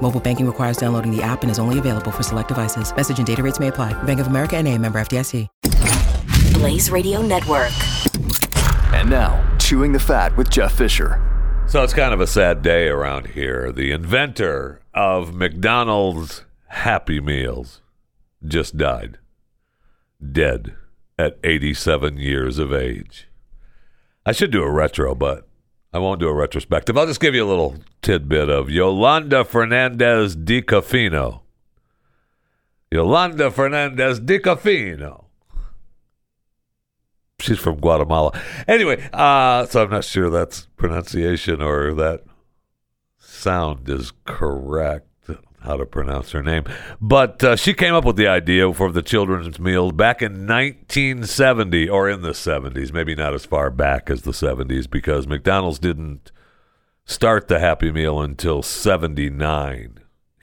Mobile banking requires downloading the app and is only available for select devices. Message and data rates may apply. Bank of America and a member FDIC. Blaze Radio Network. And now, Chewing the Fat with Jeff Fisher. So it's kind of a sad day around here. The inventor of McDonald's Happy Meals just died. Dead at 87 years of age. I should do a retro, but I won't do a retrospective. I'll just give you a little tidbit of Yolanda Fernandez Di Cafino. Yolanda Fernandez Di Cafino. She's from Guatemala. Anyway, uh, so I'm not sure that's pronunciation or that sound is correct, how to pronounce her name. But uh, she came up with the idea for the children's meal back in 1970 or in the 70s, maybe not as far back as the 70s, because McDonald's didn't start the Happy Meal until 79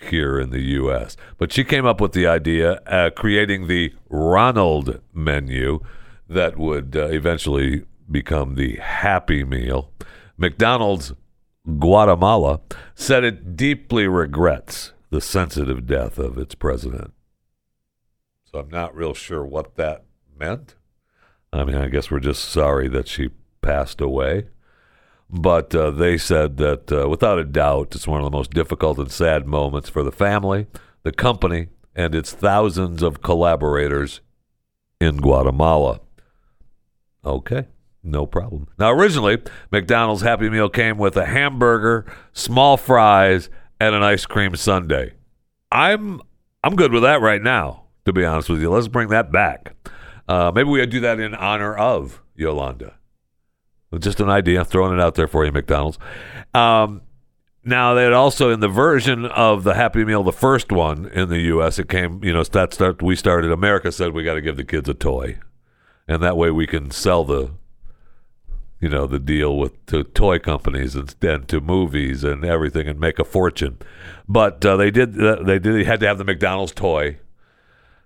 here in the U.S. But she came up with the idea, uh, creating the Ronald menu that would uh, eventually become the Happy Meal. McDonald's Guatemala said it deeply regrets the sensitive death of its president. So I'm not real sure what that meant. I mean, I guess we're just sorry that she passed away. But uh, they said that uh, without a doubt, it's one of the most difficult and sad moments for the family, the company, and its thousands of collaborators in Guatemala. Okay, no problem. Now, originally, McDonald's Happy Meal came with a hamburger, small fries, and an ice cream sundae. I'm I'm good with that right now. To be honest with you, let's bring that back. Uh, maybe we do that in honor of Yolanda. Just an idea, throwing it out there for you, McDonald's. Um, now that also in the version of the Happy Meal, the first one in the U.S., it came. You know, that start we started. America said we got to give the kids a toy, and that way we can sell the, you know, the deal with to toy companies and, and to movies and everything and make a fortune. But uh, they did. Uh, they did. They had to have the McDonald's toy.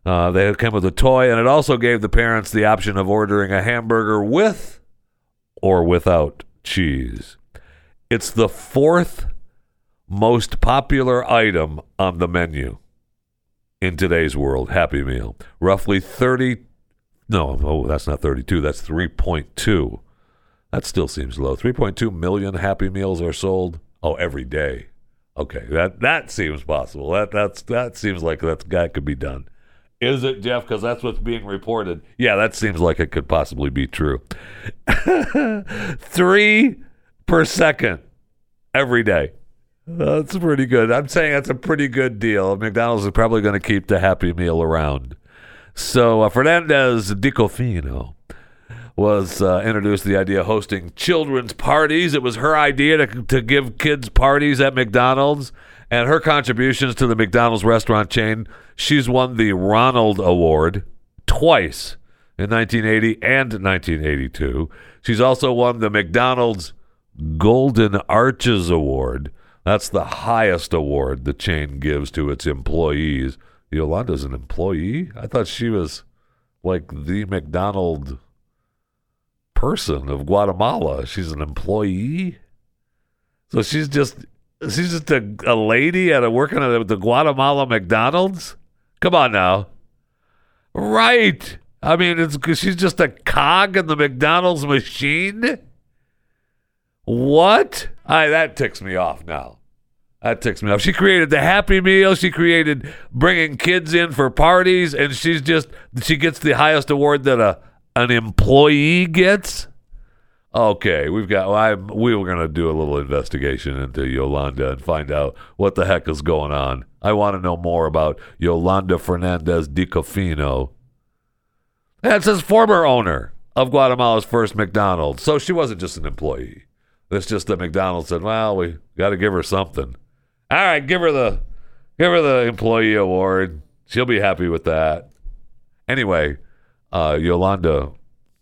Uh, they came with a toy, and it also gave the parents the option of ordering a hamburger with or without cheese. It's the fourth most popular item on the menu in today's world, Happy Meal. Roughly 30 No, oh, that's not 32, that's 3.2. That still seems low. 3.2 million Happy Meals are sold oh every day. Okay, that that seems possible. That that's that seems like that that could be done. Is it, Jeff? Because that's what's being reported. Yeah, that seems like it could possibly be true. Three per second every day. That's pretty good. I'm saying that's a pretty good deal. McDonald's is probably going to keep the Happy Meal around. So uh, Fernandez Dicofino was uh, introduced the idea of hosting children's parties. It was her idea to, to give kids parties at McDonald's and her contributions to the McDonald's restaurant chain. She's won the Ronald Award twice in 1980 and 1982. She's also won the McDonald's Golden Arches Award. That's the highest award the chain gives to its employees. Yolanda's an employee? I thought she was like the McDonald person of Guatemala. She's an employee. So she's just she's just a, a lady at a working at the Guatemala McDonald's. Come on now, right? I mean, it's she's just a cog in the McDonald's machine. What? I that ticks me off now. That ticks me off. She created the Happy Meal. She created bringing kids in for parties, and she's just she gets the highest award that a an employee gets. Okay, we've got. Well, I, we were going to do a little investigation into Yolanda and find out what the heck is going on. I want to know more about Yolanda Fernandez Di Cofino. That's his former owner of Guatemala's first McDonald's. So she wasn't just an employee. It's just that McDonald's said, "Well, we got to give her something." All right, give her the give her the employee award. She'll be happy with that. Anyway, uh, Yolanda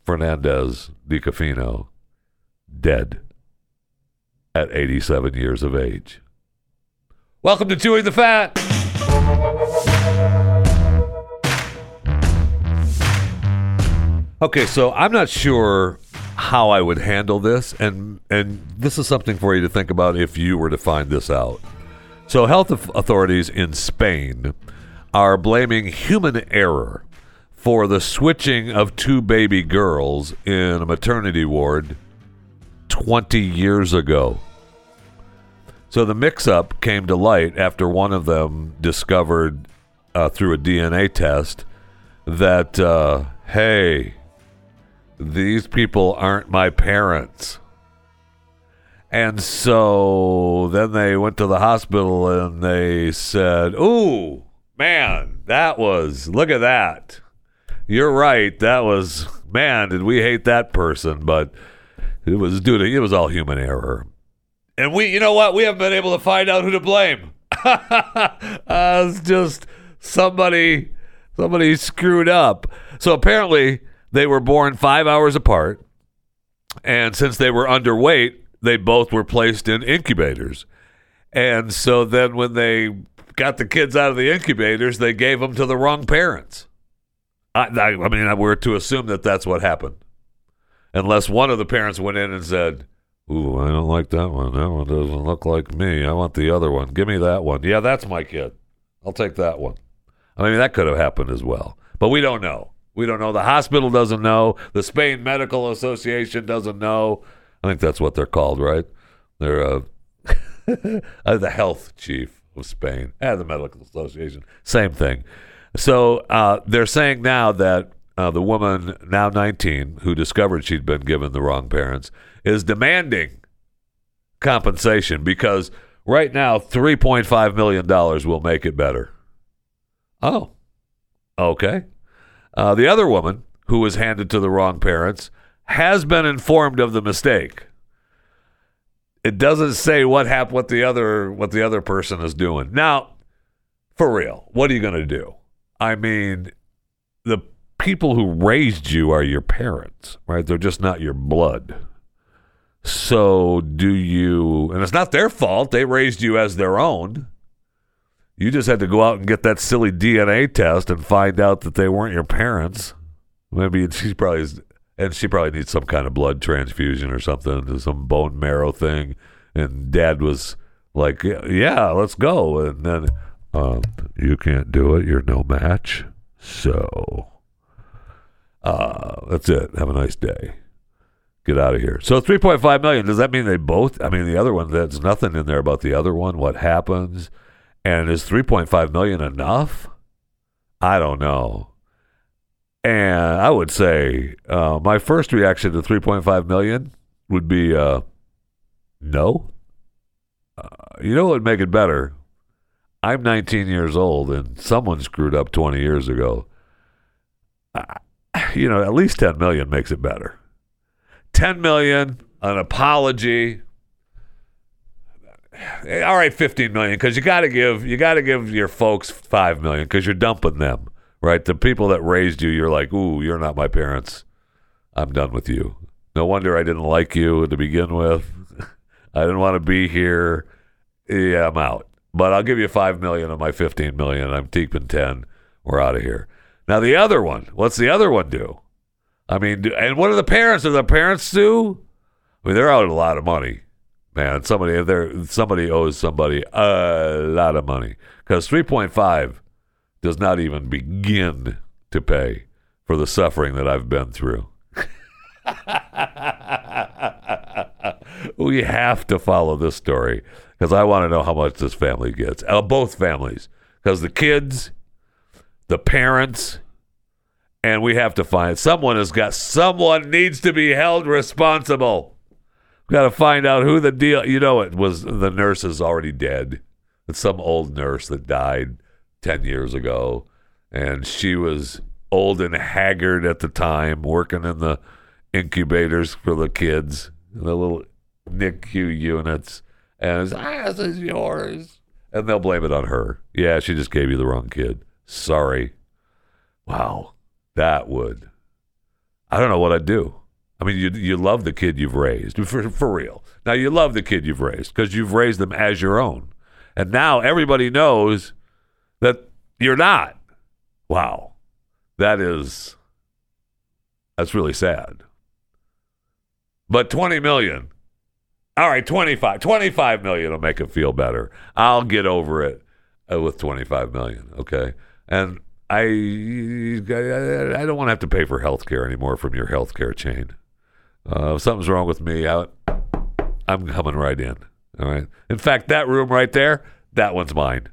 Fernandez DiCafino, dead at 87 years of age. Welcome to Chewing the Fat. Okay, so I'm not sure how I would handle this, and and this is something for you to think about if you were to find this out. So, health authorities in Spain are blaming human error for the switching of two baby girls in a maternity ward 20 years ago. So the mix up came to light after one of them discovered uh, through a DNA test that, uh, hey, these people aren't my parents. And so then they went to the hospital and they said, Ooh, man, that was, look at that. You're right. That was, man, did we hate that person? But it was due to, it was all human error. And we, you know what? We haven't been able to find out who to blame. uh, it's just somebody, somebody screwed up. So apparently they were born five hours apart. And since they were underweight, they both were placed in incubators. And so then when they got the kids out of the incubators, they gave them to the wrong parents. I, I, I mean, we're to assume that that's what happened. Unless one of the parents went in and said, Ooh, I don't like that one. That one doesn't look like me. I want the other one. Give me that one. Yeah, that's my kid. I'll take that one. I mean, that could have happened as well. But we don't know. We don't know. The hospital doesn't know. The Spain Medical Association doesn't know. I think that's what they're called, right? They're uh, uh, the health chief of Spain and the medical association. Same thing. So uh, they're saying now that uh, the woman, now 19, who discovered she'd been given the wrong parents, is demanding compensation because right now $3.5 million will make it better. Oh, okay. Uh, the other woman, who was handed to the wrong parents, has been informed of the mistake. It doesn't say what hap- what the other what the other person is doing. Now, for real, what are you going to do? I mean, the people who raised you are your parents, right? They're just not your blood. So, do you and it's not their fault. They raised you as their own. You just had to go out and get that silly DNA test and find out that they weren't your parents. Maybe she's probably and she probably needs some kind of blood transfusion or something, some bone marrow thing. And Dad was like, "Yeah, let's go." And then, um, you can't do it. You're no match. So, uh, that's it. Have a nice day. Get out of here. So, three point five million. Does that mean they both? I mean, the other one. There's nothing in there about the other one. What happens? And is 3.5 million enough? I don't know. And I would say uh, my first reaction to 3.5 million would be uh, no. Uh, you know what would make it better? I'm 19 years old and someone screwed up 20 years ago. You know, at least 10 million makes it better. 10 million, an apology, all right, fifteen million because you got to give you got to give your folks five million because you're dumping them, right? The people that raised you, you're like, ooh, you're not my parents. I'm done with you. No wonder I didn't like you to begin with. I didn't want to be here. Yeah, I'm out. But I'll give you five million of my fifteen million. I'm keeping ten. We're out of here. Now the other one. What's the other one do? I mean, do, and what do the parents? Do the parents do? I mean, they're out a lot of money man. Somebody there somebody owes somebody a lot of money because three point five does not even begin to pay for the suffering that I've been through. we have to follow this story because I want to know how much this family gets. Uh, both families, because the kids, the parents, and we have to find someone has got someone needs to be held responsible. We've got to find out who the deal. You know, it was the nurse is already dead. It's some old nurse that died ten years ago, and she was old and haggard at the time, working in the incubators for the kids, the little NICU units, and it's, ah, is yours, and they'll blame it on her. Yeah, she just gave you the wrong kid. Sorry. Wow, that would I don't know what I'd do. I mean, you you love the kid you've raised for for real. Now you love the kid you've raised because you've raised them as your own, and now everybody knows that you're not. Wow, that is that's really sad. But 20 million. All right, 25. 25 million will make it feel better. I'll get over it uh, with 25 million, okay? And I I don't want to have to pay for health care anymore from your health care chain. Uh, if something's wrong with me, I, I'm coming right in. All right. In fact, that room right there, that one's mine.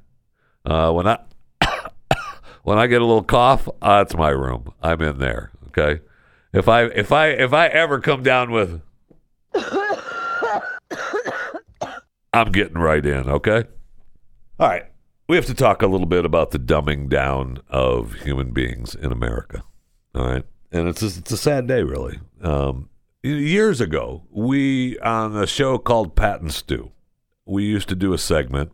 Uh, when I when I get a little cough, uh, my room. I'm in there. Okay. If I if I if I ever come down with I'm getting right in, okay? All right. We have to talk a little bit about the dumbing down of human beings in America. All right. And it's a, it's a sad day, really. Um, years ago, we, on a show called Pat and Stu, we used to do a segment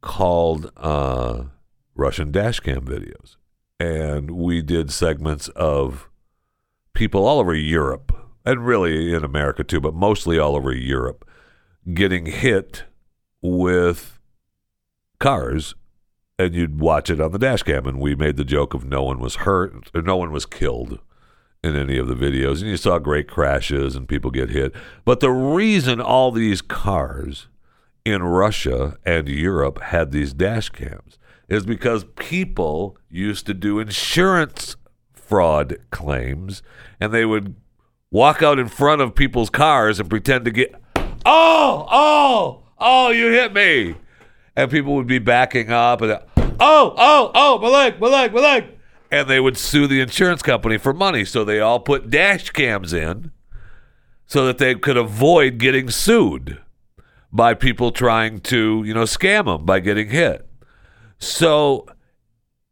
called uh, Russian dashcam videos. And we did segments of people all over Europe, and really in America too, but mostly all over Europe, getting hit with cars and you'd watch it on the dash cam and we made the joke of no one was hurt or no one was killed in any of the videos and you saw great crashes and people get hit. But the reason all these cars in Russia and Europe had these dash cams is because people used to do insurance fraud claims and they would walk out in front of people's cars and pretend to get oh oh oh you hit me. And people would be backing up and oh oh oh my leg my leg my leg. And they would sue the insurance company for money. So they all put dash cams in so that they could avoid getting sued by people trying to you know scam them by getting hit. So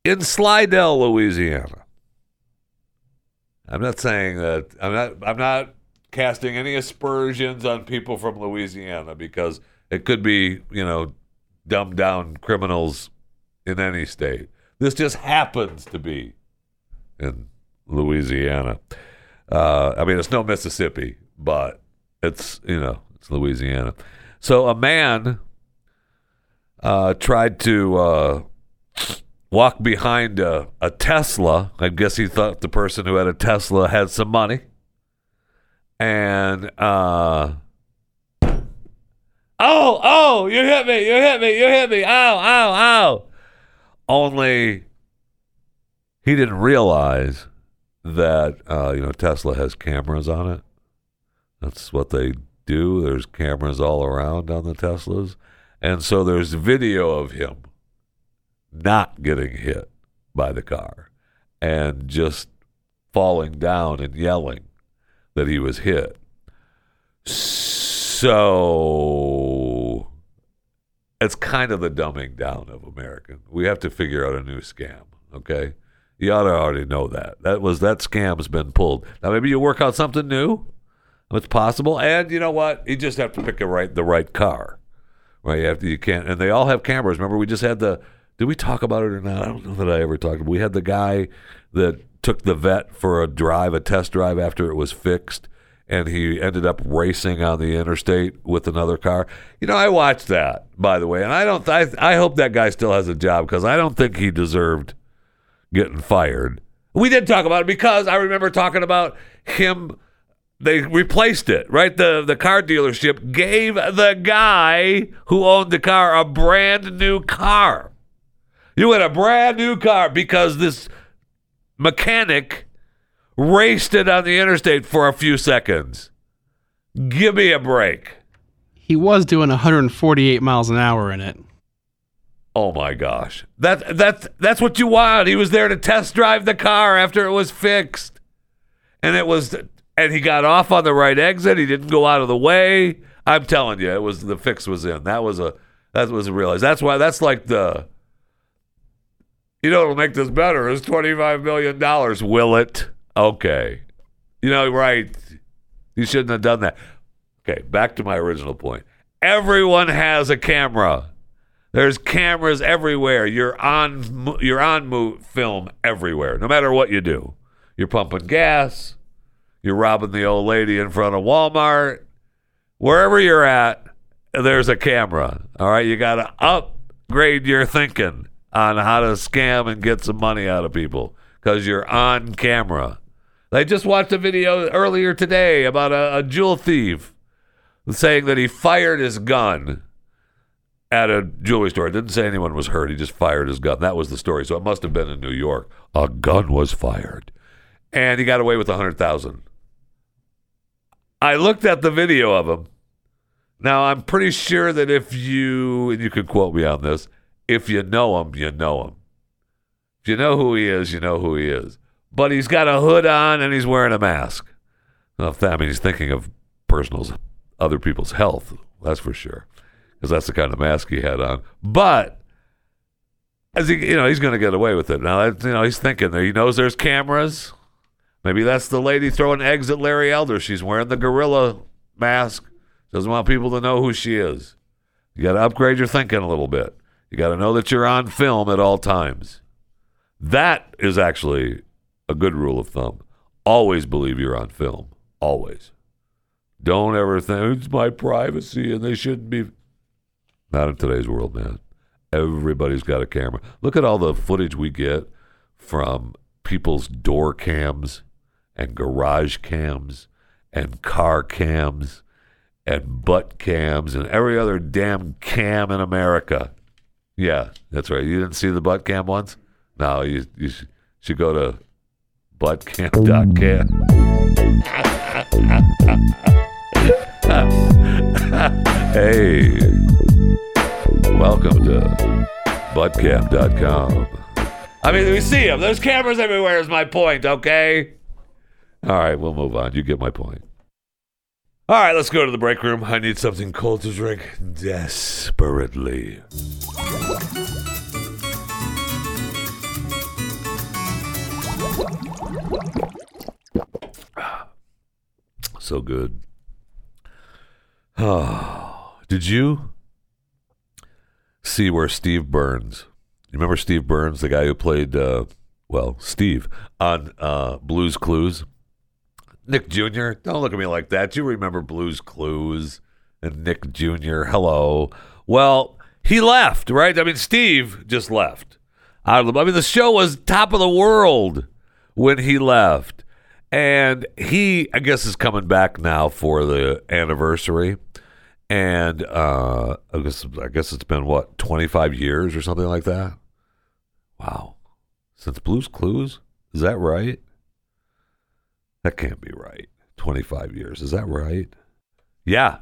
in slidell louisiana i'm not saying that i'm not i'm not casting any aspersions on people from louisiana because it could be you know dumbed down criminals in any state. This just happens to be in Louisiana. Uh, I mean, it's no Mississippi, but it's you know it's Louisiana. So a man uh, tried to uh, walk behind a, a Tesla. I guess he thought the person who had a Tesla had some money, and uh, Oh, oh, you hit me, you hit me, you hit me. Ow, ow, ow. Only he didn't realize that uh, you know Tesla has cameras on it. That's what they do. There's cameras all around on the Teslas. And so there's video of him not getting hit by the car and just falling down and yelling that he was hit. So it's kind of the dumbing down of American. We have to figure out a new scam. Okay, you ought to already know that. That was that scam's been pulled. Now maybe you work out something new. It's possible, and you know what? You just have to pick a right the right car. Right? You have to. You can't. And they all have cameras. Remember, we just had the. Did we talk about it or not? I don't know that I ever talked. We had the guy that took the Vette for a drive, a test drive after it was fixed and he ended up racing on the interstate with another car. You know, I watched that by the way, and I don't. I I hope that guy still has a job because I don't think he deserved getting fired. We did talk about it because I remember talking about him. They replaced it, right? The the car dealership gave the guy who owned the car a brand new car. You had a brand new car because this mechanic raced it on the interstate for a few seconds. Give me a break. He was doing 148 miles an hour in it. Oh my gosh. That that's that's what you want. He was there to test drive the car after it was fixed. And it was and he got off on the right exit. He didn't go out of the way. I'm telling you, it was the fix was in. That was a that was a realize. That's why that's like the you know it'll make this better is twenty five million dollars, will it? Okay. You know, right. You shouldn't have done that. Okay, back to my original point. Everyone has a camera. There's cameras everywhere. You're on you're on film everywhere. No matter what you do. You're pumping gas, you're robbing the old lady in front of Walmart, wherever you're at, there's a camera. All right, you got to upgrade your thinking on how to scam and get some money out of people because you're on camera. I just watched a video earlier today about a, a jewel thief saying that he fired his gun at a jewelry store. It didn't say anyone was hurt. He just fired his gun. That was the story. So it must have been in New York. A gun was fired, and he got away with a hundred thousand. I looked at the video of him. Now I'm pretty sure that if you and you could quote me on this, if you know him, you know him. If you know who he is, you know who he is. But he's got a hood on and he's wearing a mask. Well, if that I mean he's thinking of personal, other people's health. That's for sure because that's the kind of mask he had on. But as he, you know, he's going to get away with it. Now, you know, he's thinking there. He knows there's cameras. Maybe that's the lady throwing eggs at Larry Elder. She's wearing the gorilla mask. Doesn't want people to know who she is. You got to upgrade your thinking a little bit. You got to know that you're on film at all times. That is actually a good rule of thumb. Always believe you're on film. Always. Don't ever think it's my privacy and they shouldn't be. Not in today's world, man. Everybody's got a camera. Look at all the footage we get from people's door cams and garage cams and car cams and butt cams and every other damn cam in America. Yeah, that's right. You didn't see the butt cam once? No, you, you should go to buttcam.cam. hey, welcome to buttcam.com. I mean, we see them. There's cameras everywhere, is my point, okay? All right, we'll move on. You get my point. All right, let's go to the break room. I need something cold to drink desperately. So good. Oh, did you see where Steve Burns? You remember Steve Burns, the guy who played, uh, well, Steve on uh, Blues Clues? Nick Jr. Don't look at me like that. Do you remember Blues Clues and Nick Jr. Hello. Well, he left, right? I mean, Steve just left. I mean, the show was top of the world when he left. And he, I guess, is coming back now for the anniversary. And uh, I guess I guess it's been what twenty five years or something like that. Wow, since Blue's Clues, is that right? That can't be right. Twenty five years, is that right? Yeah,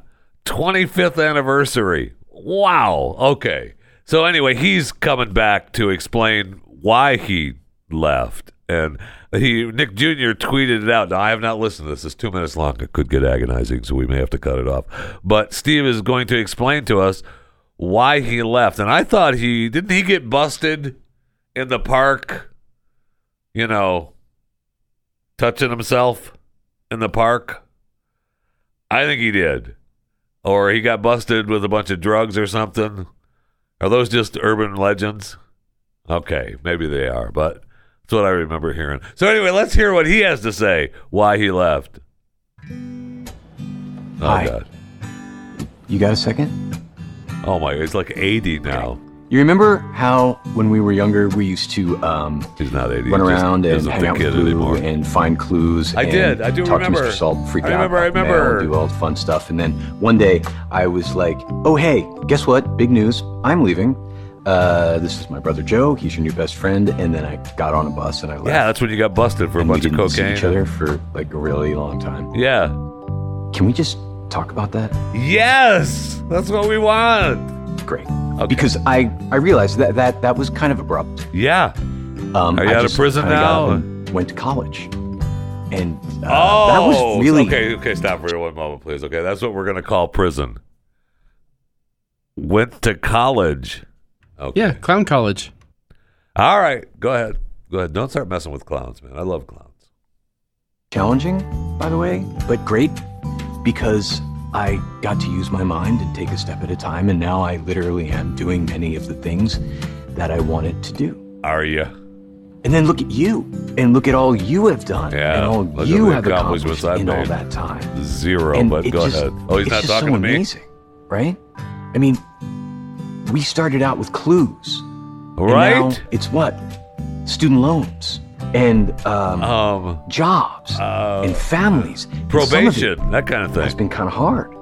twenty fifth anniversary. Wow. Okay. So anyway, he's coming back to explain why he left and he Nick Jr. tweeted it out. Now I have not listened to this. It's two minutes long. It could get agonizing, so we may have to cut it off. But Steve is going to explain to us why he left. And I thought he didn't he get busted in the park, you know, touching himself in the park. I think he did. Or he got busted with a bunch of drugs or something. Are those just urban legends? Okay, maybe they are, but that's what I remember hearing. So anyway, let's hear what he has to say why he left. Oh Hi. God. You got a second? Oh my, he's like 80 now. You remember how when we were younger we used to um, He's not 80. run around and hang out with anymore. and find clues? I and did. I do talk remember. to Mr. Salt, freak I out, remember, I about the mail, remember. do all the fun stuff, and then one day I was like, "Oh hey, guess what? Big news! I'm leaving. Uh, this is my brother Joe. He's your new best friend." And then I got on a bus and I left. Yeah, that's when you got busted for a and we bunch of didn't see cocaine. each other for like a really long time. Yeah. Can we just talk about that? Yes, that's what we want. Great. Okay. Because I I realized that that that was kind of abrupt. Yeah. Um, Are you I out of prison now? and Went to college, and uh, oh, that was really okay. Okay, stop for one moment, please. Okay, that's what we're gonna call prison. Went to college. Okay. Yeah, clown college. All right, go ahead. Go ahead. Don't start messing with clowns, man. I love clowns. challenging, by the way, but great because I got to use my mind and take a step at a time, and now I literally am doing many of the things that I wanted to do. Are you? And then look at you, and look at all you have done, Yeah, and all you have accomplished in all that time. Zero, And but go just- ahead. Oh, he's not talking so to me. amazing, right? I mean, we started out with clues. Right? it's what? Student loans and um, Um, jobs uh, and families. And probation, it that kind of thing It's been kind of hard.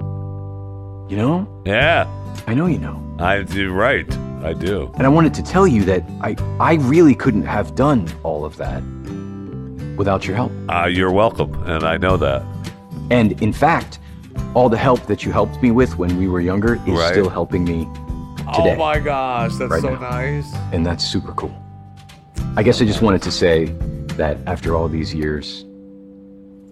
You know? Yeah, I know you know. I do. Right, I do. And I wanted to tell you that I, I really couldn't have done all of that without your help. Uh, you're welcome, and I know that. And in fact, all the help that you helped me with when we were younger is Right. still helping me today. Oh my gosh, that's Right so now. nice. and that's super cool. I guess I just wanted to say that after all these years,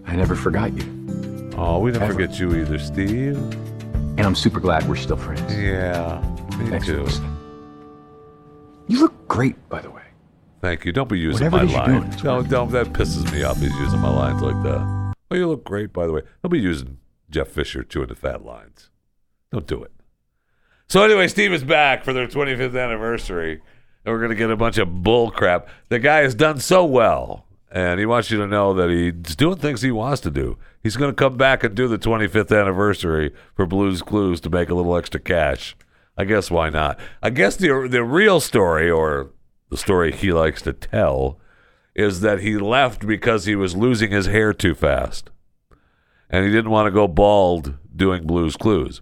I never forgot you. Oh, we didn't Ever. forget you either, Steve. And I'm super glad we're still friends. Yeah, me too. You look great, by the way. Thank you. Don't be using Whatever my lines. Don't, don't. That pisses me off. He's using my lines like that. Oh, you look great, by the way. Don't be using Jeff Fisher chewing the fat lines. Don't do it. So anyway, Steve is back for their 25th anniversary, and we're going to get a bunch of bull crap. The guy has done so well, and he wants you to know that he's doing things he wants to do. He's going to come back and do the 25th anniversary for Blues Clues to make a little extra cash. I guess why not? I guess the the real story, or the story he likes to tell, is that he left because he was losing his hair too fast, and he didn't want to go bald doing Blues Clues.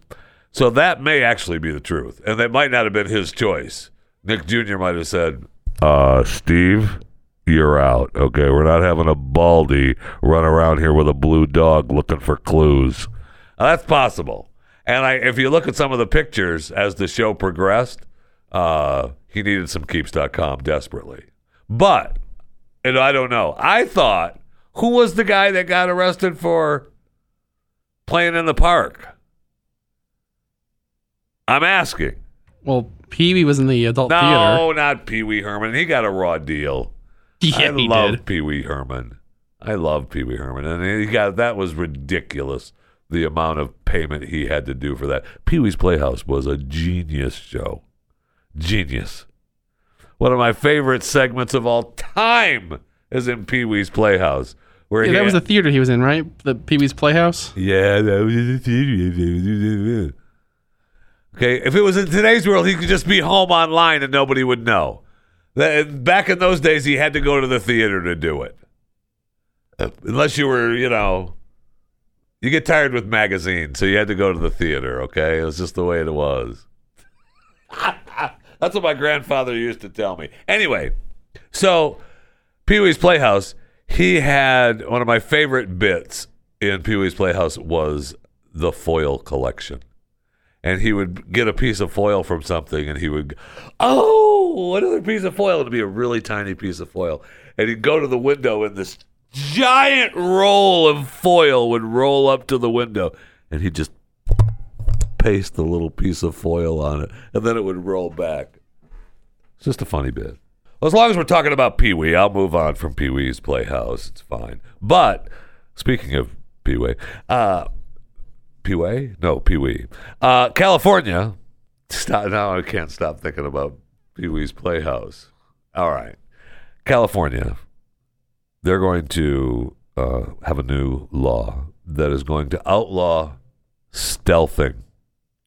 So that may actually be the truth, and that might not have been his choice. Nick Jr. might have said, "Uh, Steve, you're out. Okay, we're not having a baldy run around here with a blue dog looking for clues." Now, that's possible. And I, if you look at some of the pictures as the show progressed, uh, he needed some keeps.com desperately. But, and I don't know. I thought, who was the guy that got arrested for playing in the park? I'm asking. Well, Pee Wee was in the adult theater. No, not Pee Wee Herman. He got a raw deal. Yeah, I he love. Pee Wee Herman. I love Pee Wee Herman, and he got that was ridiculous. The amount of payment he had to do for that. Pee Wee's Playhouse was a genius show, genius. One of my favorite segments of all time is in Pee Wee's Playhouse, where Yeah, that was the theater he was in, right? The Pee Wee's Playhouse. yeah, that was the theater. Okay, if it was in today's world, he could just be home online and nobody would know. Back in those days, he had to go to the theater to do it. Uh, Unless you were, you know, you get tired with magazines, so you had to go to the theater. Okay, it was just the way it was. That's what my grandfather used to tell me. Anyway, so Pee Wee's Playhouse, he had one of my favorite bits in Pee Wee's Playhouse was the foil collection. And he would get a piece of foil from something and he would, oh, another piece of foil. It'd be a really tiny piece of foil. And he'd go to the window and this giant roll of foil would roll up to the window. And he'd just paste the little piece of foil on it. And then it would roll back. It's just a funny bit. Well, as long as we're talking about Pee Wee, I'll move on from Pee Wee's Playhouse. It's fine. But speaking of Pee Wee, uh, Pee? No, Pee Wee. Uh, California. Stop, now I can't stop thinking about Pee Wee's Playhouse. All right. California. They're going to uh, have a new law that is going to outlaw stealthing.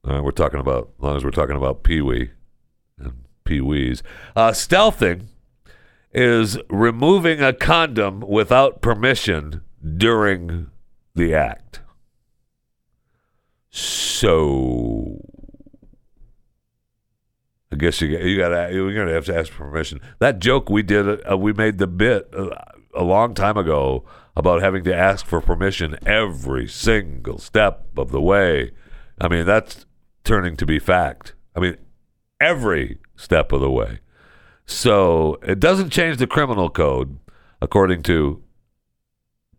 Uh, we're talking about, as long as we're talking about Pee Wee and Pee Wees. Uh, stealthing is removing a condom without permission during the act. So, I guess you you got to you're gonna have to ask permission. That joke we did, uh, we made the bit uh, a long time ago about having to ask for permission every single step of the way. I mean, that's turning to be fact. I mean, every step of the way. So it doesn't change the criminal code, according to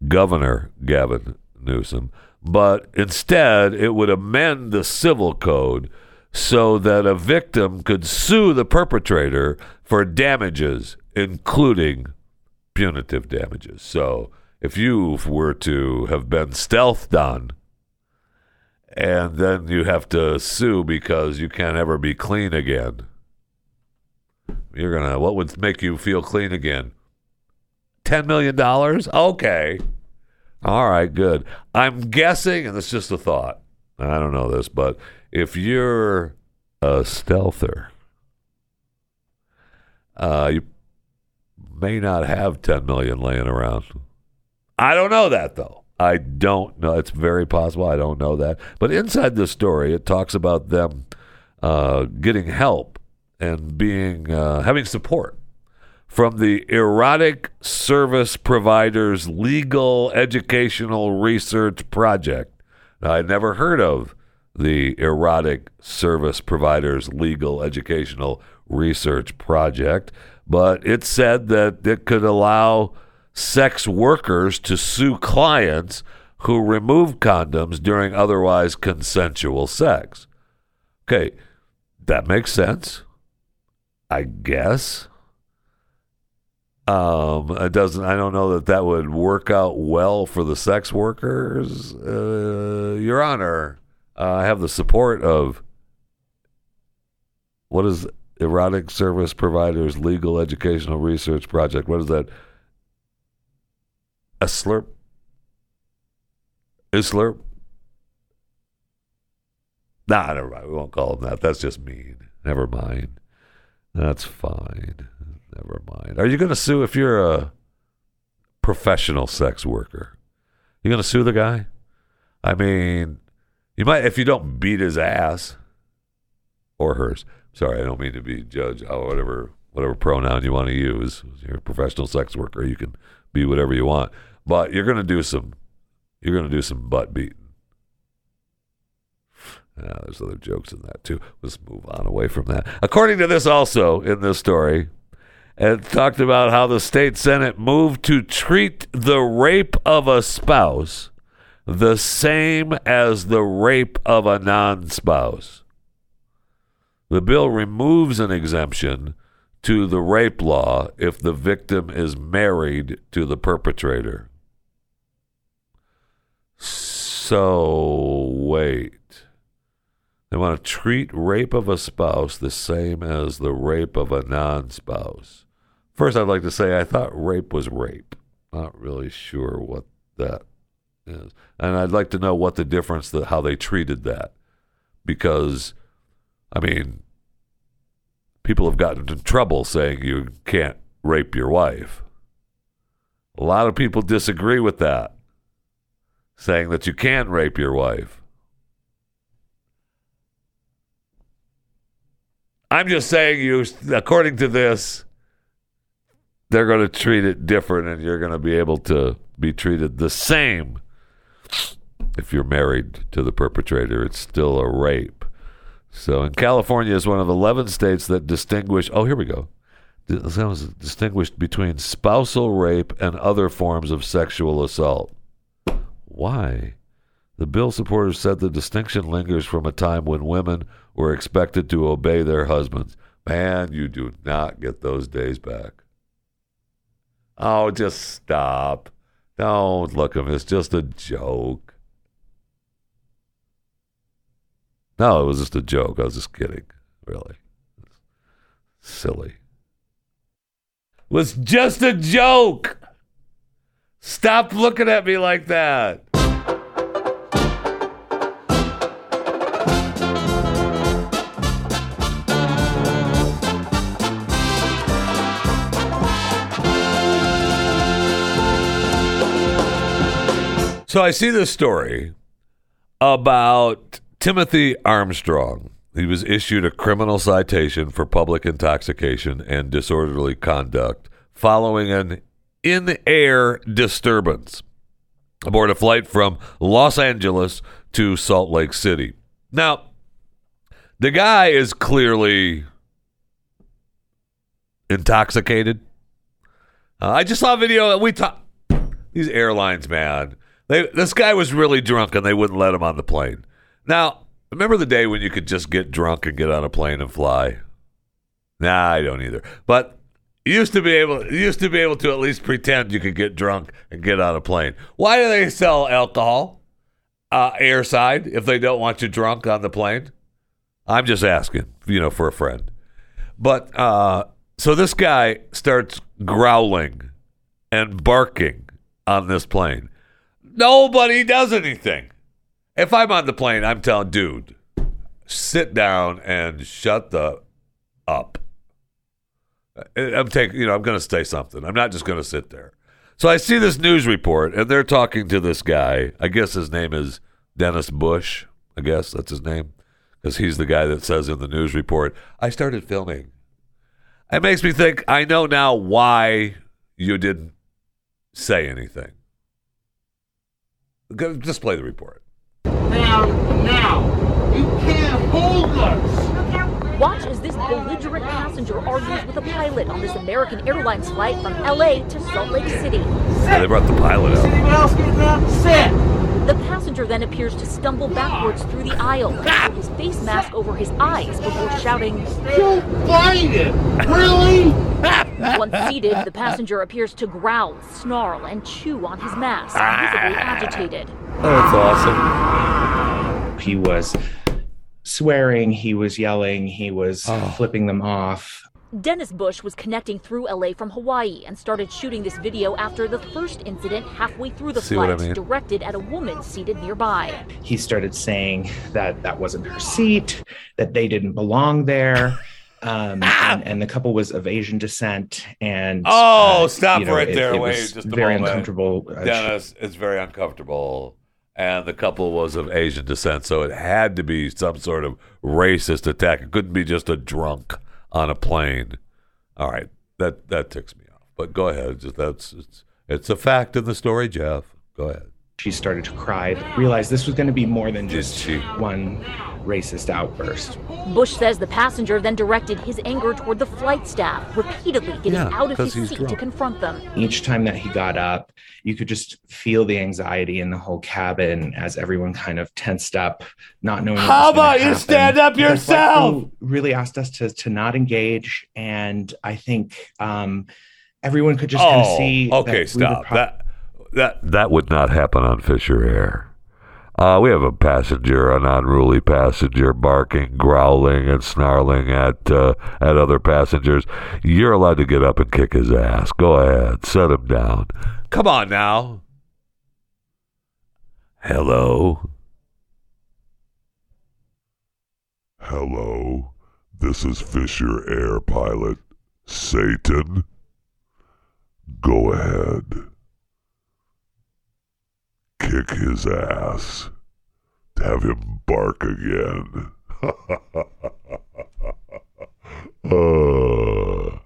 Governor Gavin Newsom, but instead it would amend the civil code so that a victim could sue the perpetrator for damages, including punitive damages. So if you were to have been stealthed on, and then you have to sue because you can't ever be clean again. You're gonna. What would make you feel clean again? $10 million? Okay. All right, good. I'm guessing, and it's just a thought. I don't know this, but if you're a stealther, uh, you may not have 10 million laying around. I don't know that though. I don't know. It's very possible. I don't know that. But inside the story, it talks about them uh, getting help and being uh, having support from the Erotic Service Providers Legal Educational Research Project. Now, I'd never heard of the Erotic Service Providers Legal Educational Research Project, but it said that it could allow sex workers to sue clients who remove condoms during otherwise consensual sex. Okay, that makes sense. I guess. Um, it doesn't. I don't know that that would work out well for the sex workers. Uh, Your Honor, uh, I have the support of what is Erotic Service Providers Legal Educational Research Project. What is that? A slurp? A slurp? Nah, never mind. We won't call them that. That's just mean. Never mind. That's fine. Never mind. Are you going to sue if you're a professional sex worker? You going to sue the guy? I mean, you might if you don't beat his ass or hers. Sorry, I don't mean to be judge. Oh, whatever, whatever pronoun you want to use. You're a professional sex worker. You can be whatever you want, but you're going to do some. You're going to do some butt beating. Yeah, there's other jokes in that too. Let's move on away from that. According to this, also in this story, it talked about how the state senate moved to treat the rape of a spouse the same as the rape of a non-spouse. The bill removes an exemption to the rape law if the victim is married to the perpetrator. So, wait. They want to treat rape of a spouse the same as the rape of a non spouse. First, I'd like to say I thought rape was rape. Not really sure what that is. And I'd like to know what the difference, that how they treated that. Because, I mean, people have gotten in trouble saying you can't rape your wife. A lot of people disagree with that, saying that you can rape your wife. I'm just saying you according to this they're going to treat it different and you're going to be able to be treated the same if you're married to the perpetrator. It's still a rape. So in California is one of 11 states that distinguish oh here we go. Distinguished between spousal rape and other forms of sexual assault. Why? The bill supporters said the distinction lingers from a time when women were expected to obey their husbands. Man, you do not get those days back. Oh, just stop. Don't look at me. It's just a joke. No, it was just a joke. I was just kidding. Really. Silly. It was just a joke. Stop looking at me like that. So I see this story about Timothy Armstrong. He was issued a criminal citation for public intoxication and disorderly conduct following an in air disturbance aboard a flight from Los Angeles to Salt Lake City. Now, the guy is clearly intoxicated. Uh, I just saw a video. That we talk these airlines, man. They, this guy was really drunk and they wouldn't let him on the plane. Now, remember the day when you could just get drunk and get on a plane and fly? Nah, I don't either. But you used to be able you used to be able to at least pretend you could get drunk and get on a plane. Why do they sell alcohol uh, airside if they don't want you drunk on the plane? I'm just asking, you know, for a friend. But uh, so this guy starts growling and barking on this plane. Nobody does anything. If I'm on the plane, I'm telling dude, sit down and shut the up. I'm taking, you know, I'm going to say something. I'm not just going to sit there. So I see this news report, and they're talking to this guy. I guess his name is Dennis Bush. I guess that's his name, because he's the guy that says in the news report, "I started filming." It makes me think. I know now why you didn't say anything. Go- Just play the report. Now, now, you can't hold us. Watch as this belligerent passenger argues with a pilot on this American Airlines flight from LA to Salt Lake City. Yeah, they brought the pilot out. Anyone else getting up? Sit. The passenger then appears to stumble backwards through the aisle and his face mask over his eyes before shouting. You find it. Really? Once seated, the passenger appears to growl, snarl, and chew on his mask, visibly ah. agitated. That's awesome. He was swearing, he was yelling, he was oh. flipping them off. Dennis Bush was connecting through LA from Hawaii and started shooting this video after the first incident halfway through the See what I flight, mean? directed at a woman seated nearby. He started saying that that wasn't her seat, that they didn't belong there. Um, and, and the couple was of Asian descent, and Oh, uh, stop you know, right it- there. it Wait, was just a very moment. uncomfortable. uh, Dennis, it's very uncomfortable. And the couple was of Asian descent, so it had to be some sort of racist attack. It couldn't be just a drunk on a plane. All right, that that ticks me off. But go ahead. That's it's it's a fact in the story, Jeff. Go ahead. She started to cry, realized this was going to be more than just one racist outburst. Bush says the passenger then directed his anger toward the flight staff, repeatedly getting Yeah, out of his he's seat to confront them. Each time that he got up, you could just feel the anxiety in the whole cabin as everyone kind of tensed up, not knowing. what How was about you happen. stand up yourself? Really asked us to to not engage, and I think um, everyone could just kind of see. that Oh, okay, we were stop. pro- that that that would not happen on Fisher Air. Uh, we have a passenger, an unruly passenger, barking, growling, and snarling at uh, at other passengers. You're allowed to get up and kick his ass. Go ahead, set him down. Come on now. Hello. Hello, this is Fisher Air Pilot Satan. Go ahead. Kick his ass. To have him bark again. uh,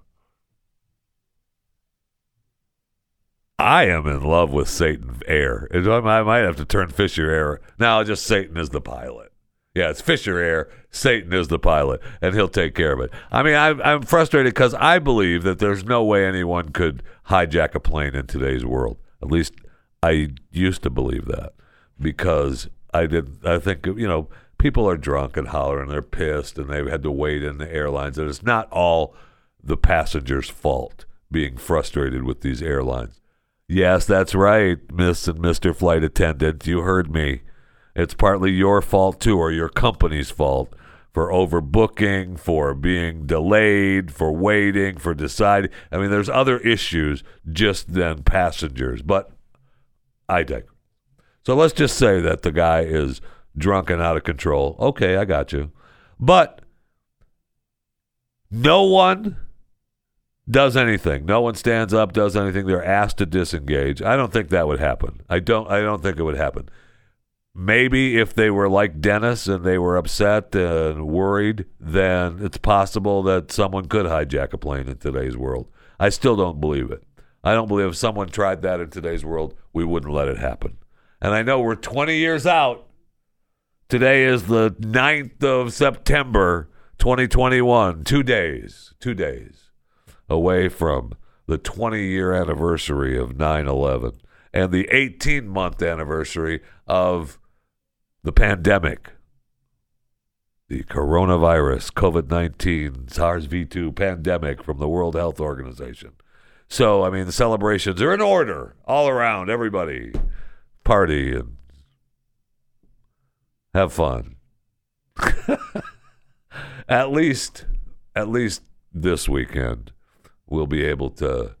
I am in love with Satan Air. I might have to turn Fisher Air. Now, just Satan is the pilot. Yeah, it's Fisher Air. Satan is the pilot, and he'll take care of it. I mean, I'm, I'm frustrated because I believe that there's no way anyone could hijack a plane in today's world. At least I used to believe that because I did. I think you know people are drunk and hollering, they're pissed, and they've had to wait in the airlines, and it's not all the passengers' fault being frustrated with these airlines. Yes, that's right, Miss and Mr. Flight Attendant. You heard me. It's partly your fault, too, or your company's fault for overbooking, for being delayed, for waiting, for deciding. I mean, there's other issues just than passengers, but I digress. So let's just say that the guy is drunk and out of control. Okay, I got you. But no one does anything. No one stands up, does anything. They're asked to disengage. I don't think that would happen. I don't I don't think it would happen. Maybe if they were like Dennis and they were upset and worried, then it's possible that someone could hijack a plane in today's world. I still don't believe it. I don't believe if someone tried that in today's world, we wouldn't let it happen. And I know we're 20 years out. Today is the 9th of September, 2021. Two days, two days away from the 20 year anniversary of 9 11 and the 18 month anniversary of the pandemic, the coronavirus, COVID 19, SARS V 2 pandemic from the World Health Organization. So, I mean, the celebrations are in order all around. Everybody party and have fun. at least, at least this weekend, we'll be able to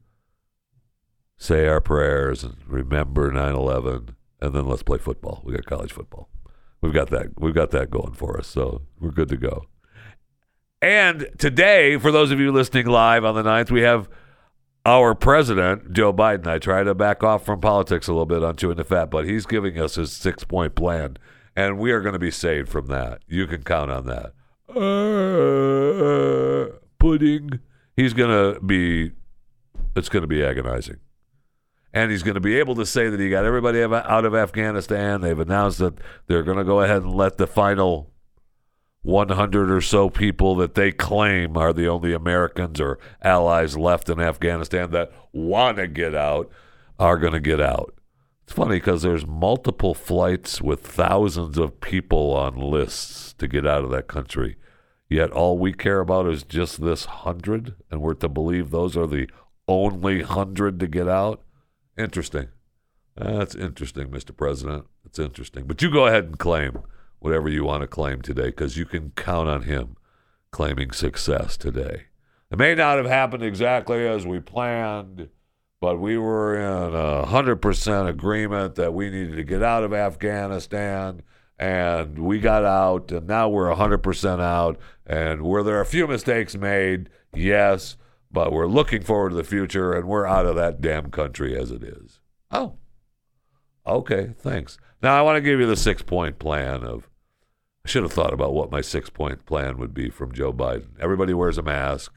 say our prayers and remember 9/11 and then let's play football. We got college football. We've got that we've got that going for us. So we're good to go. And today, for those of you listening live on the 9th, we have our president, Joe Biden. I try to back off from politics a little bit on chewing the fat, but he's giving us his six point plan, and we are going to be saved from that. You can count on that. Uh, pudding. He's going to be, it's going to be agonizing. And he's going to be able to say that he got everybody out of Afghanistan. They've announced that they're going to go ahead and let the final 100 or so people that they claim are the only Americans or allies left in Afghanistan that want to get out are going to get out. It's funny because there's multiple flights with thousands of people on lists to get out of that country. Yet all we care about is just this hundred, and we're to believe those are the only hundred to get out. Interesting. That's interesting, Mr. President. It's interesting. But you go ahead and claim whatever you want to claim today because you can count on him claiming success today. It may not have happened exactly as we planned, but we were in a 100% agreement that we needed to get out of Afghanistan and we got out and now we're 100% out. And were there a few mistakes made? Yes but we're looking forward to the future and we're out of that damn country as it is. Oh okay thanks. Now i want to give you the six point plan of i should have thought about what my six point plan would be from joe biden everybody wears a mask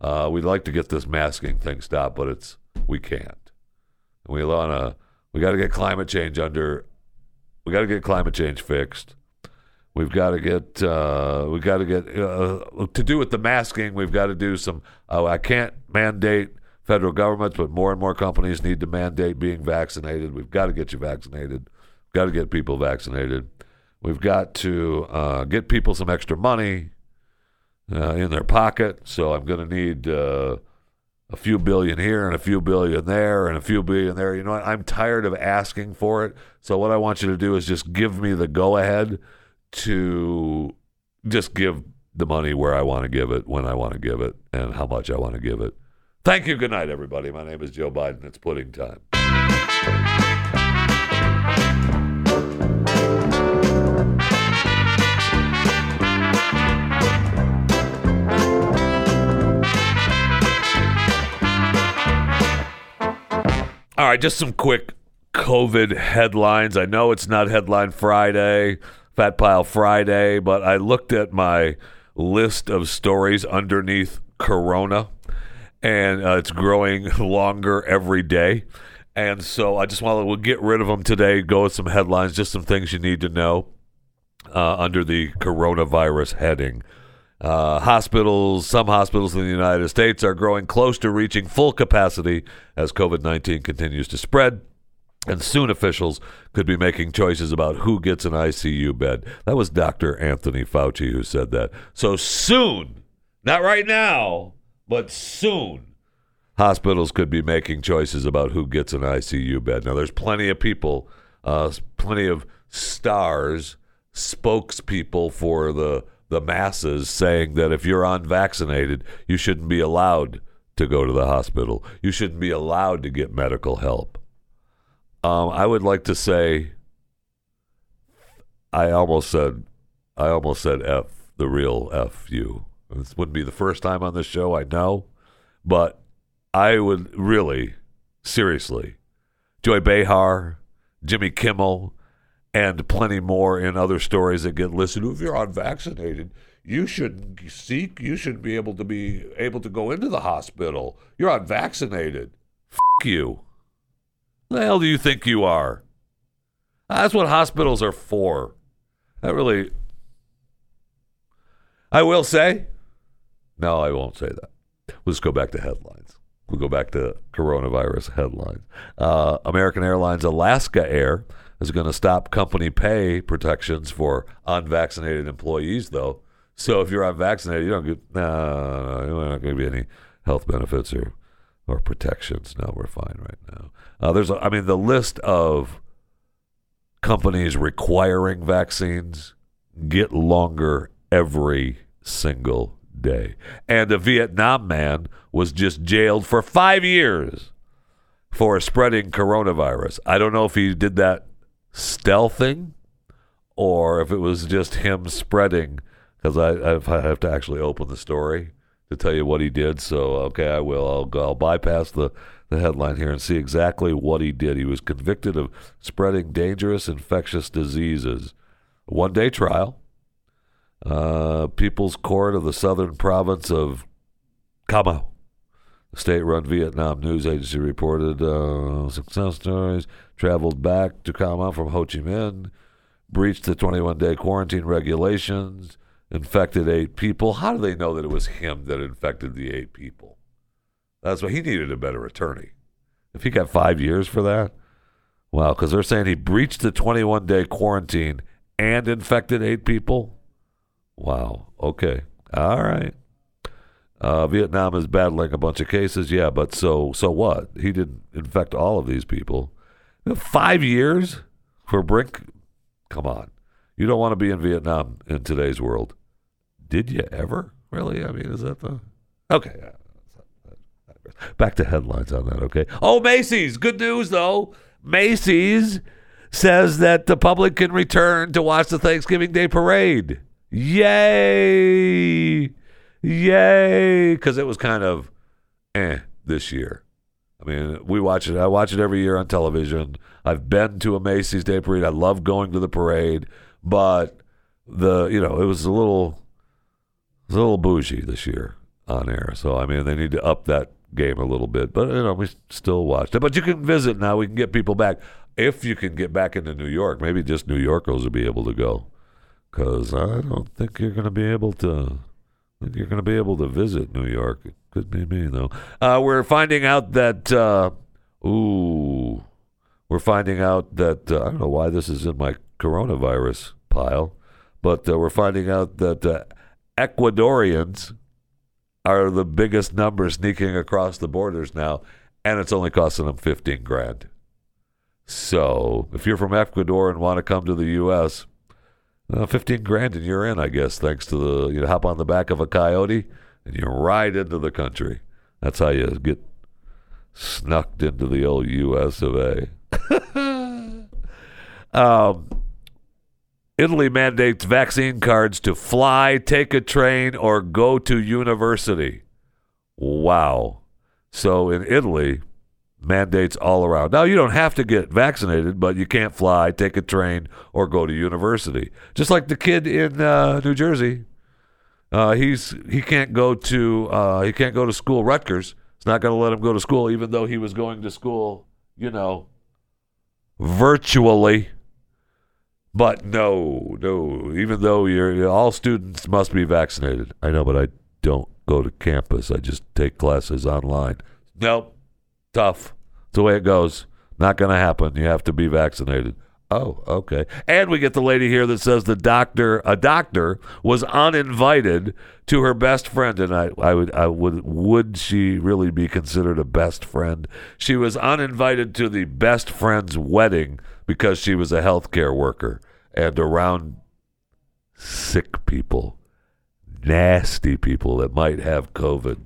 uh, we'd like to get this masking thing stopped but it's we can't we want to we got to get climate change under we got to get climate change fixed. We've got to get uh, we got to get uh, to do with the masking. We've got to do some. Oh, I can't mandate federal governments, but more and more companies need to mandate being vaccinated. We've got to get you vaccinated. We've got to get people vaccinated. We've got to uh, get people some extra money uh, in their pocket. So I'm going to need uh, a few billion here and a few billion there and a few billion there. You know what? I'm tired of asking for it. So what I want you to do is just give me the go ahead to just give the money where I want to give it, when I want to give it, and how much I want to give it. Thank you. Good night, everybody. My name is Joe Biden. It's pudding time. All right, just some quick COVID headlines. I know it's not Headline Friday, Fat Pile Friday, but I looked at my list of stories underneath Corona, and uh, it's growing longer every day. And so I just want to we'll get rid of them today, go with some headlines, just some things you need to know uh, under the coronavirus heading. Uh, hospitals, some hospitals in the United States are growing close to reaching full capacity as COVID 19 continues to spread. And soon officials could be making choices about who gets an ICU bed. That was Dr. Anthony Fauci who said that. So soon, not right now, but soon, hospitals could be making choices about who gets an ICU bed. Now, there's plenty of people, uh, plenty of stars, spokespeople for the the masses saying that if you're unvaccinated, you shouldn't be allowed to go to the hospital. You shouldn't be allowed to get medical help. Um, I would like to say, I almost said, I almost said F, the real F you. This wouldn't be the first time on this show, I know, but I would really, seriously, Joy Behar, Jimmy Kimmel, and plenty more in other stories that get listed. If you're unvaccinated, you should seek. You should be able to be able to go into the hospital. You're unvaccinated. F you. The hell do you think you are? That's what hospitals are for. That really. I will say. No, I won't say that. Let's go back to headlines. We'll go back to coronavirus headlines. Uh, American Airlines Alaska Air is going to stop company pay protections for unvaccinated employees, though. So if you're unvaccinated, you don't get no, no, no, no not going to be any health benefits or or protections. No, we're fine right now. Uh, there's, a, I mean, the list of companies requiring vaccines get longer every single day. And a Vietnam man was just jailed for five years for spreading coronavirus. I don't know if he did that stealthing or if it was just him spreading because I, I have to actually open the story to tell you what he did. So, okay, I will. I'll, I'll bypass the, the headline here and see exactly what he did. He was convicted of spreading dangerous infectious diseases. One day trial. Uh, People's Court of the Southern Province of Ca Mau. State run Vietnam news agency reported uh, success stories. Traveled back to Ca Mau from Ho Chi Minh. Breached the 21 day quarantine regulations infected eight people. How do they know that it was him that infected the eight people? That's why he needed a better attorney. If he got five years for that, wow, because they're saying he breached the 21 day quarantine and infected eight people. Wow. Okay. All right. Uh, Vietnam is battling a bunch of cases, yeah, but so so what? He didn't infect all of these people. Five years for Brink? Come on. You don't want to be in Vietnam in today's world. Did you ever? Really? I mean, is that the. Okay. Back to headlines on that, okay? Oh, Macy's. Good news, though. Macy's says that the public can return to watch the Thanksgiving Day parade. Yay! Yay! Because it was kind of eh this year. I mean, we watch it. I watch it every year on television. I've been to a Macy's Day Parade. I love going to the parade, but the you know it was a little was a little bougie this year on air. So I mean, they need to up that game a little bit. But you know, we still watched it. But you can visit now. We can get people back if you can get back into New York. Maybe just New Yorkers will be able to go. Because I don't think you're going to be able to. You're going to be able to visit New York. It could be me though. Uh, we're finding out that. Uh, ooh, we're finding out that uh, I don't know why this is in my coronavirus pile, but uh, we're finding out that uh, Ecuadorians are the biggest number sneaking across the borders now, and it's only costing them 15 grand. So if you're from Ecuador and want to come to the U.S., uh, 15 grand and you're in, I guess, thanks to the, you hop on the back of a coyote and you ride into the country. That's how you get snucked into the old U.S. of A. um, Italy mandates vaccine cards to fly, take a train, or go to university. Wow. So in Italy, mandates all around. Now, you don't have to get vaccinated, but you can't fly, take a train, or go to university. Just like the kid in uh, New Jersey. Uh, he's he can't go to uh, he can't go to school. Rutgers. It's not going to let him go to school, even though he was going to school, you know, virtually. But no, no. Even though you're all students must be vaccinated. I know, but I don't go to campus. I just take classes online. Nope. Tough. It's the way it goes. Not going to happen. You have to be vaccinated. Oh, okay. And we get the lady here that says the doctor, a doctor, was uninvited to her best friend, and I, I would, I would, would she really be considered a best friend? She was uninvited to the best friend's wedding because she was a healthcare worker and around sick people, nasty people that might have COVID,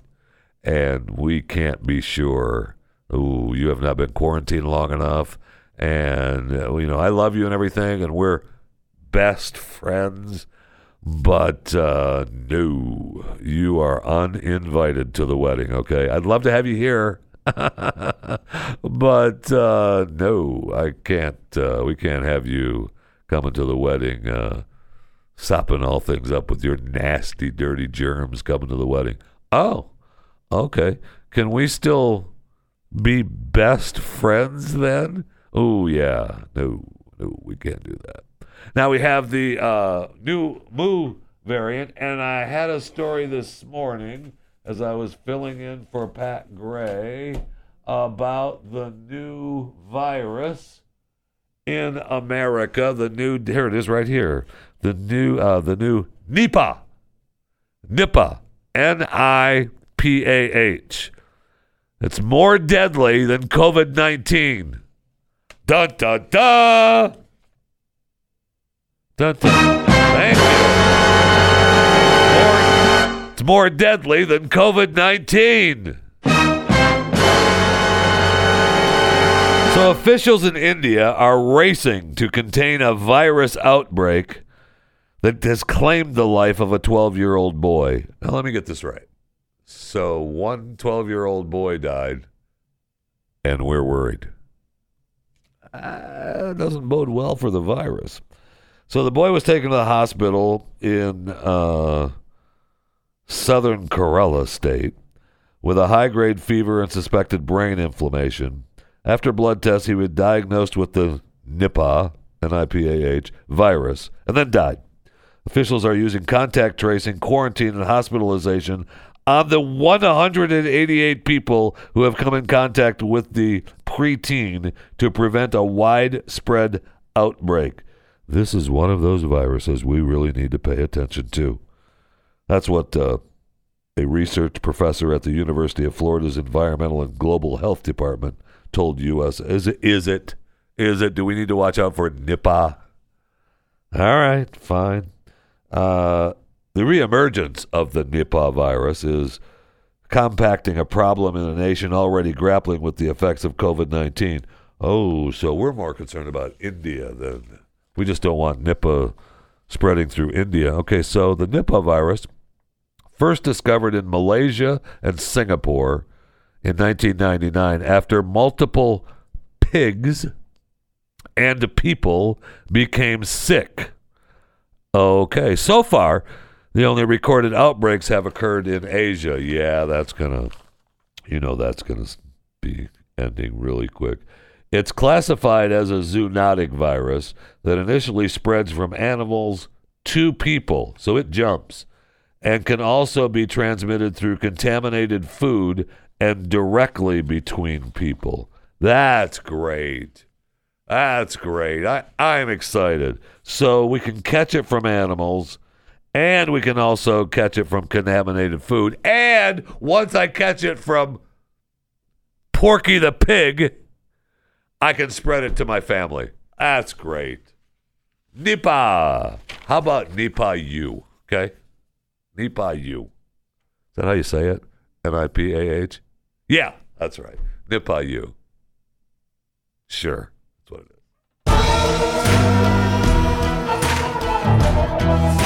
and we can't be sure. Ooh, you have not been quarantined long enough and uh, you know I love you and everything, and we're best friends. But uh, no, you are uninvited to the wedding. Okay, I'd love to have you here, but uh, no, I can't. Uh, we can't have you coming to the wedding, uh, sopping all things up with your nasty, dirty germs coming to the wedding. Oh, okay. Can we still be best friends then? Oh yeah, no, no, we can't do that. Now we have the uh, new Mu variant, and I had a story this morning as I was filling in for Pat Gray about the new virus in America. The new here it is right here. The new uh, the new Nipah, Nipah, N I P A H. It's more deadly than COVID nineteen. Dun dun dun. Dun dun. Thank you. More, it's more deadly than COVID 19. So, officials in India are racing to contain a virus outbreak that has claimed the life of a 12 year old boy. Now, let me get this right. So, one 12 year old boy died, and we're worried. Uh, doesn't bode well for the virus. So, the boy was taken to the hospital in uh, southern Kerala state with a high grade fever and suspected brain inflammation. After blood tests, he was diagnosed with the Nipah, N-I-P-A-H, virus, and then died. Officials are using contact tracing, quarantine, and hospitalization on the 188 people who have come in contact with the preteen to prevent a widespread outbreak. This is one of those viruses we really need to pay attention to. That's what uh, a research professor at the University of Florida's Environmental and Global Health Department told us. Is it? Is it? Is it? Do we need to watch out for Nipah? All right, fine. Uh, the reemergence of the Nipah virus is compacting a problem in a nation already grappling with the effects of COVID 19. Oh, so we're more concerned about India than we just don't want Nipah spreading through India. Okay, so the Nipah virus, first discovered in Malaysia and Singapore in 1999 after multiple pigs and people became sick. Okay, so far, the only recorded outbreaks have occurred in Asia. Yeah, that's going to, you know, that's going to be ending really quick. It's classified as a zoonotic virus that initially spreads from animals to people, so it jumps, and can also be transmitted through contaminated food and directly between people. That's great. That's great. I, I'm excited. So we can catch it from animals and we can also catch it from contaminated food. And once I catch it from Porky the pig, I can spread it to my family. That's great. Nipah. How about Nipah you? Okay? Nipah you. Is that how you say it? N I P A H? Yeah, that's right. Nipah you. Sure. That's what it is.